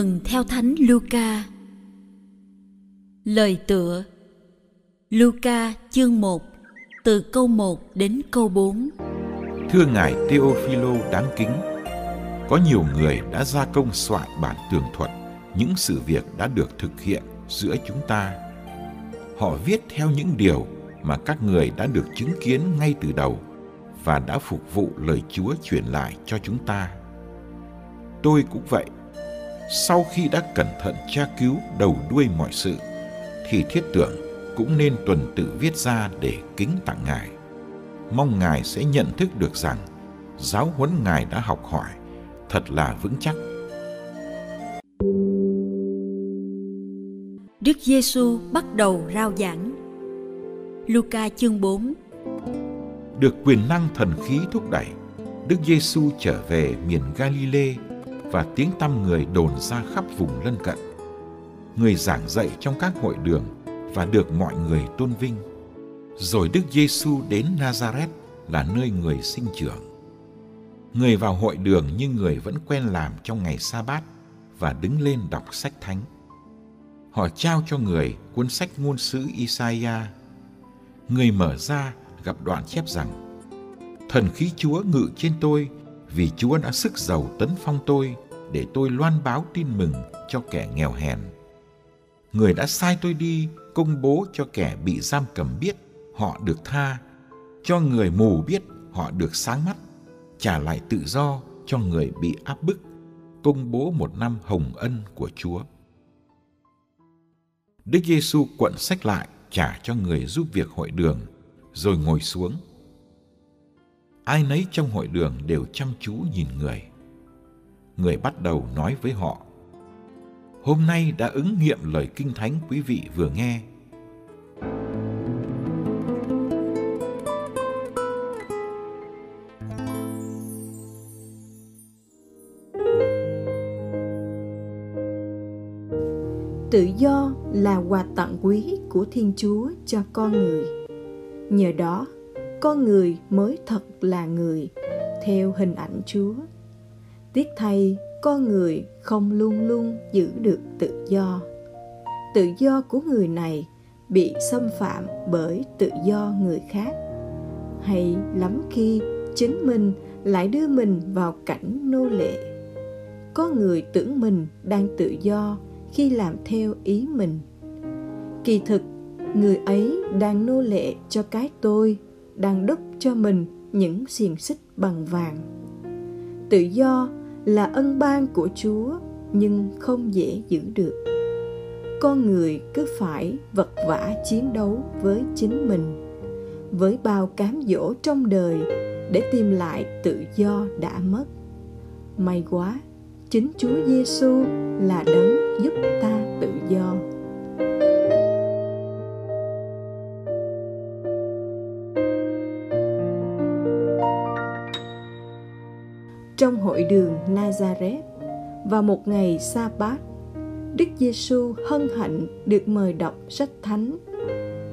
Mừng theo Thánh Luca. Lời tựa Luca chương 1 từ câu 1 đến câu 4. Thưa ngài Teophilo đáng kính, có nhiều người đã gia công soạn bản tường thuật những sự việc đã được thực hiện giữa chúng ta. Họ viết theo những điều mà các người đã được chứng kiến ngay từ đầu và đã phục vụ lời Chúa truyền lại cho chúng ta. Tôi cũng vậy sau khi đã cẩn thận tra cứu đầu đuôi mọi sự thì thiết tưởng cũng nên tuần tự viết ra để kính tặng ngài. Mong ngài sẽ nhận thức được rằng giáo huấn ngài đã học hỏi thật là vững chắc. Đức Giêsu bắt đầu rao giảng. Luca chương 4 được quyền năng thần khí thúc đẩy đức giêsu trở về miền galilee và tiếng tăm người đồn ra khắp vùng lân cận. Người giảng dạy trong các hội đường và được mọi người tôn vinh. Rồi Đức Giêsu đến Nazareth là nơi người sinh trưởng. Người vào hội đường như người vẫn quen làm trong ngày sa bát và đứng lên đọc sách thánh. Họ trao cho người cuốn sách ngôn sứ Isaiah. Người mở ra gặp đoạn chép rằng, Thần khí Chúa ngự trên tôi vì Chúa đã sức giàu tấn phong tôi để tôi loan báo tin mừng cho kẻ nghèo hèn. Người đã sai tôi đi công bố cho kẻ bị giam cầm biết họ được tha, cho người mù biết họ được sáng mắt, trả lại tự do cho người bị áp bức, công bố một năm hồng ân của Chúa. Đức Giêsu quận sách lại trả cho người giúp việc hội đường, rồi ngồi xuống ai nấy trong hội đường đều chăm chú nhìn người. Người bắt đầu nói với họ, Hôm nay đã ứng nghiệm lời kinh thánh quý vị vừa nghe. Tự do là quà tặng quý của Thiên Chúa cho con người. Nhờ đó, con người mới thật là người, theo hình ảnh chúa. Tiếc thay con người không luôn luôn giữ được tự do. Tự do của người này bị xâm phạm bởi tự do người khác. Hay lắm khi chính mình lại đưa mình vào cảnh nô lệ. Có người tưởng mình đang tự do khi làm theo ý mình. Kỳ thực, người ấy đang nô lệ cho cái tôi đang đúc cho mình những xiềng xích bằng vàng. Tự do là ân ban của chúa, nhưng không dễ giữ được. Con người cứ phải vật vã chiến đấu với chính mình, với bao cám dỗ trong đời để tìm lại tự do đã mất. May quá, chính chúa giêsu là đấng giúp ta tự do. Trong hội đường Nazareth vào một ngày sa bát Đức Giêsu hân hạnh được mời đọc sách thánh.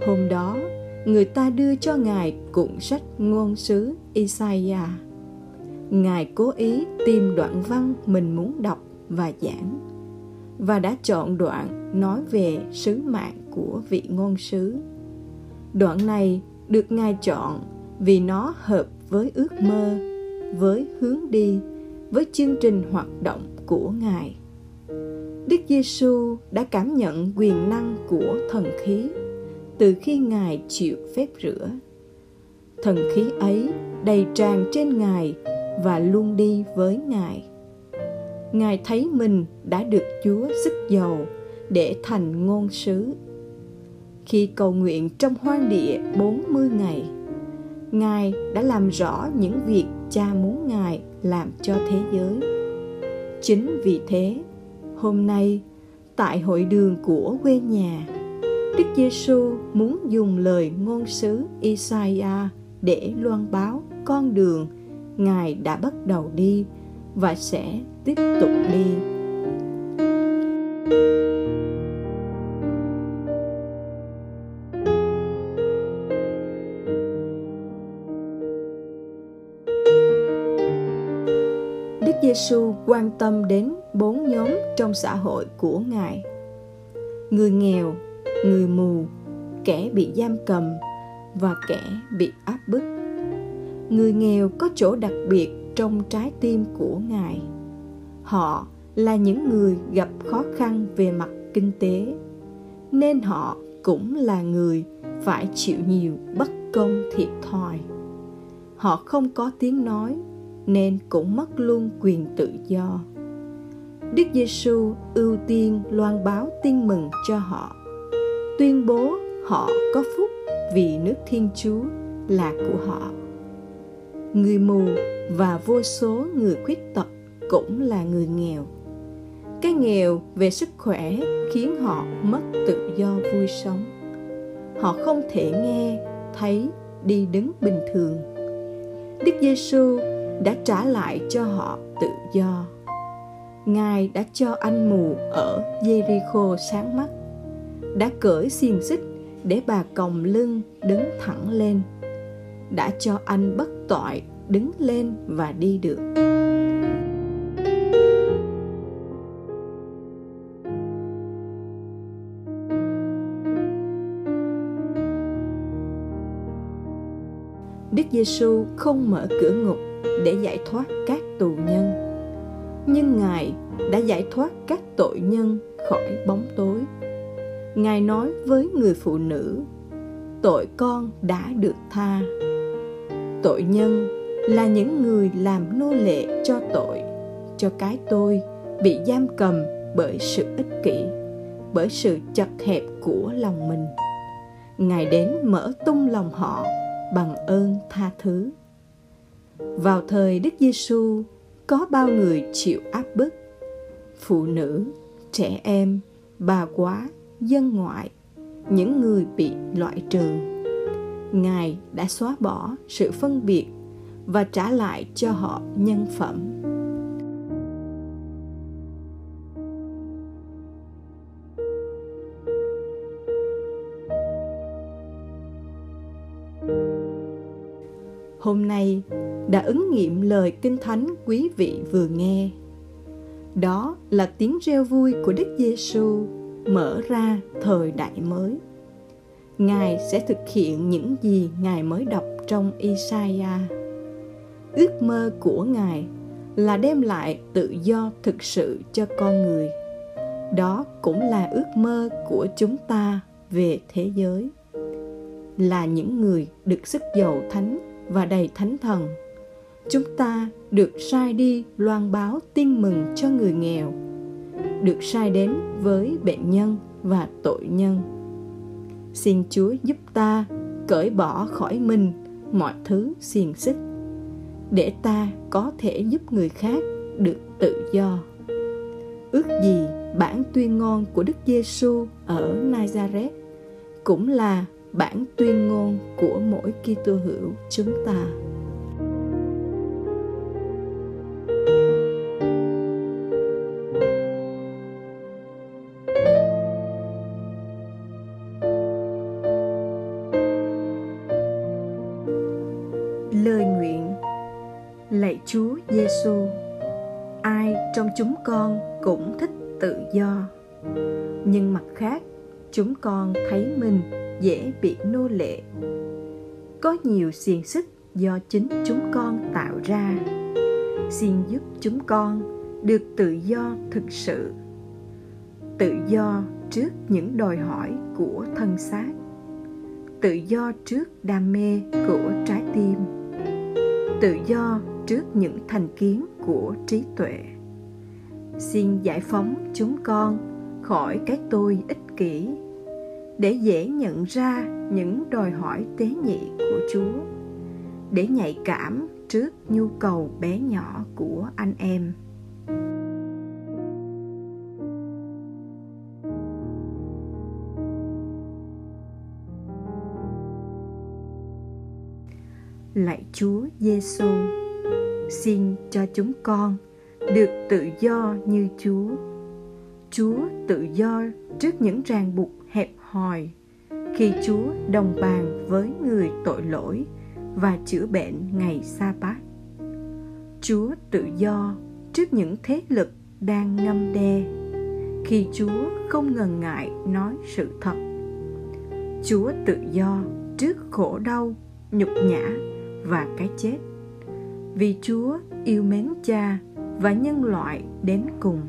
Hôm đó, người ta đưa cho Ngài cuộn sách ngôn sứ Isaiah. Ngài cố ý tìm đoạn văn mình muốn đọc và giảng và đã chọn đoạn nói về sứ mạng của vị ngôn sứ. Đoạn này được Ngài chọn vì nó hợp với ước mơ với hướng đi với chương trình hoạt động của ngài Đức Giêsu đã cảm nhận quyền năng của thần khí từ khi Ngài chịu phép rửa. Thần khí ấy đầy tràn trên Ngài và luôn đi với Ngài. Ngài thấy mình đã được Chúa sức dầu để thành ngôn sứ. Khi cầu nguyện trong hoang địa 40 ngày, Ngài đã làm rõ những việc Cha muốn Ngài làm cho thế giới. Chính vì thế, hôm nay tại hội đường của quê nhà, Đức Giêsu muốn dùng lời ngôn sứ Isaiah để loan báo con đường Ngài đã bắt đầu đi và sẽ tiếp tục đi. Đức Giêsu quan tâm đến bốn nhóm trong xã hội của Ngài. Người nghèo, người mù, kẻ bị giam cầm và kẻ bị áp bức. Người nghèo có chỗ đặc biệt trong trái tim của Ngài. Họ là những người gặp khó khăn về mặt kinh tế, nên họ cũng là người phải chịu nhiều bất công thiệt thòi. Họ không có tiếng nói nên cũng mất luôn quyền tự do. Đức Giêsu ưu tiên loan báo tin mừng cho họ, tuyên bố họ có phúc vì nước Thiên Chúa là của họ. Người mù và vô số người khuyết tật cũng là người nghèo. Cái nghèo về sức khỏe khiến họ mất tự do vui sống. Họ không thể nghe, thấy, đi đứng bình thường. Đức Giêsu đã trả lại cho họ tự do. Ngài đã cho anh mù ở Jericho sáng mắt, đã cởi xiềng xích để bà còng lưng đứng thẳng lên, đã cho anh bất toại đứng lên và đi được. Đức Giêsu không mở cửa ngục để giải thoát các tù nhân, nhưng Ngài đã giải thoát các tội nhân khỏi bóng tối. Ngài nói với người phụ nữ, tội con đã được tha. Tội nhân là những người làm nô lệ cho tội, cho cái tôi bị giam cầm bởi sự ích kỷ, bởi sự chật hẹp của lòng mình. Ngài đến mở tung lòng họ bằng ơn tha thứ. Vào thời Đức Giêsu có bao người chịu áp bức, phụ nữ, trẻ em, bà quá, dân ngoại, những người bị loại trừ. Ngài đã xóa bỏ sự phân biệt và trả lại cho họ nhân phẩm. Hôm nay đã ứng nghiệm lời kinh thánh quý vị vừa nghe. Đó là tiếng reo vui của Đức Giêsu mở ra thời đại mới. Ngài sẽ thực hiện những gì Ngài mới đọc trong Isaiah. Ước mơ của Ngài là đem lại tự do thực sự cho con người. Đó cũng là ước mơ của chúng ta về thế giới. Là những người được sức giàu thánh và đầy thánh thần. Chúng ta được sai đi loan báo tin mừng cho người nghèo, được sai đến với bệnh nhân và tội nhân. Xin Chúa giúp ta cởi bỏ khỏi mình mọi thứ xiềng xích để ta có thể giúp người khác được tự do. Ước gì bản tuyên ngôn của Đức Giêsu ở Nazareth cũng là bản tuyên ngôn của mỗi Kitô hữu chúng ta. Có nhiều xiềng xích do chính chúng con tạo ra. Xin giúp chúng con được tự do thực sự, tự do trước những đòi hỏi của thân xác, tự do trước đam mê của trái tim, tự do trước những thành kiến của trí tuệ. Xin giải phóng chúng con khỏi cái tôi ích kỷ để dễ nhận ra những đòi hỏi tế nhị của chúa để nhạy cảm trước nhu cầu bé nhỏ của anh em lạy Chúa Giêsu, xin cho chúng con được tự do như Chúa. Chúa tự do trước những ràng buộc hẹp hòi khi Chúa đồng bàn với người tội lỗi và chữa bệnh ngày sa bát. Chúa tự do trước những thế lực đang ngâm đe khi Chúa không ngần ngại nói sự thật. Chúa tự do trước khổ đau, nhục nhã và cái chết. Vì Chúa yêu mến Cha và nhân loại đến cùng.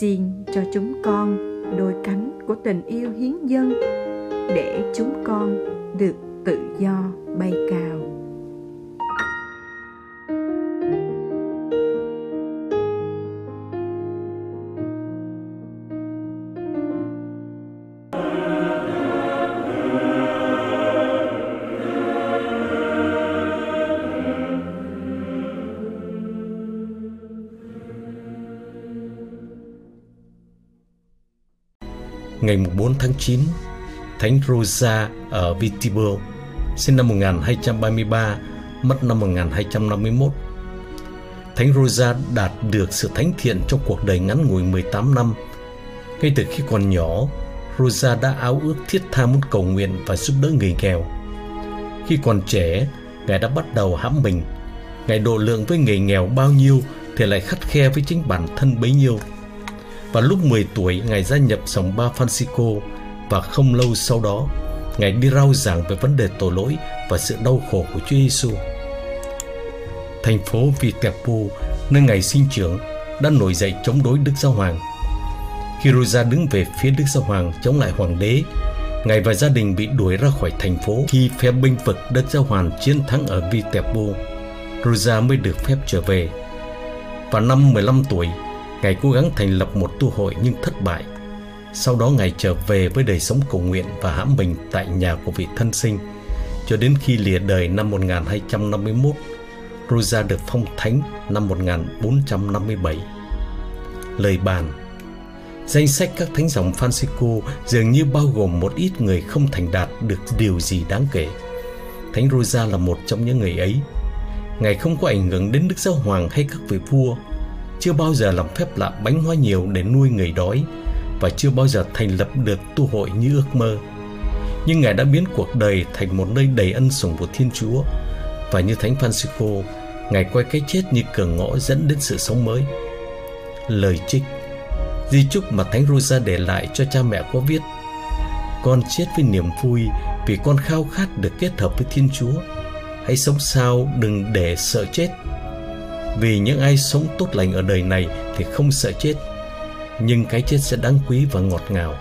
Xin cho chúng con đôi cánh của tình yêu hiến dân để chúng con được tự do bay cao. Ngày 4 tháng 9, Thánh Rosa ở Vitibo, sinh năm 1233, mất năm 1251. Thánh Rosa đạt được sự thánh thiện trong cuộc đời ngắn ngủi 18 năm. Ngay từ khi còn nhỏ, Rosa đã áo ước thiết tha muốn cầu nguyện và giúp đỡ người nghèo. Khi còn trẻ, Ngài đã bắt đầu hãm mình. Ngài độ lượng với người nghèo bao nhiêu thì lại khắt khe với chính bản thân bấy nhiêu. Và lúc 10 tuổi, Ngài gia nhập dòng Ba Francisco và không lâu sau đó, Ngài đi rao giảng về vấn đề tội lỗi và sự đau khổ của Chúa Giêsu. Thành phố Viterbo, nơi Ngài sinh trưởng, đã nổi dậy chống đối Đức Giáo Hoàng. Khi Rosa đứng về phía Đức Giáo Hoàng chống lại Hoàng đế, Ngài và gia đình bị đuổi ra khỏi thành phố khi phe binh vực Đức Giáo Hoàng chiến thắng ở Viterbo. Rosa mới được phép trở về. và năm 15 tuổi, Ngài cố gắng thành lập một tu hội nhưng thất bại. Sau đó Ngài trở về với đời sống cầu nguyện và hãm mình tại nhà của vị thân sinh cho đến khi lìa đời năm 1251. Rosa được phong thánh năm 1457. Lời bàn Danh sách các thánh dòng Francisco dường như bao gồm một ít người không thành đạt được điều gì đáng kể. Thánh Rosa là một trong những người ấy. Ngài không có ảnh hưởng đến Đức Giáo Hoàng hay các vị vua, chưa bao giờ làm phép lạ bánh hoa nhiều để nuôi người đói và chưa bao giờ thành lập được tu hội như ước mơ. Nhưng Ngài đã biến cuộc đời thành một nơi đầy ân sủng của Thiên Chúa và như Thánh Francisco, Ngài coi cái chết như cửa ngõ dẫn đến sự sống mới. Lời trích Di chúc mà Thánh Rosa để lại cho cha mẹ có viết Con chết với niềm vui vì con khao khát được kết hợp với Thiên Chúa. Hãy sống sao đừng để sợ chết vì những ai sống tốt lành ở đời này thì không sợ chết, nhưng cái chết sẽ đáng quý và ngọt ngào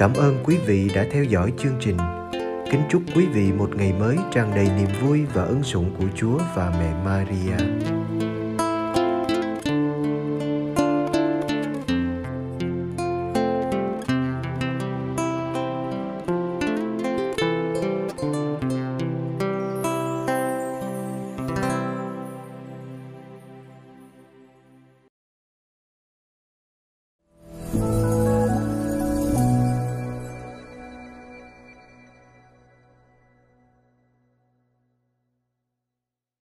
Cảm ơn quý vị đã theo dõi chương trình. Kính chúc quý vị một ngày mới tràn đầy niềm vui và ân sủng của Chúa và mẹ Maria.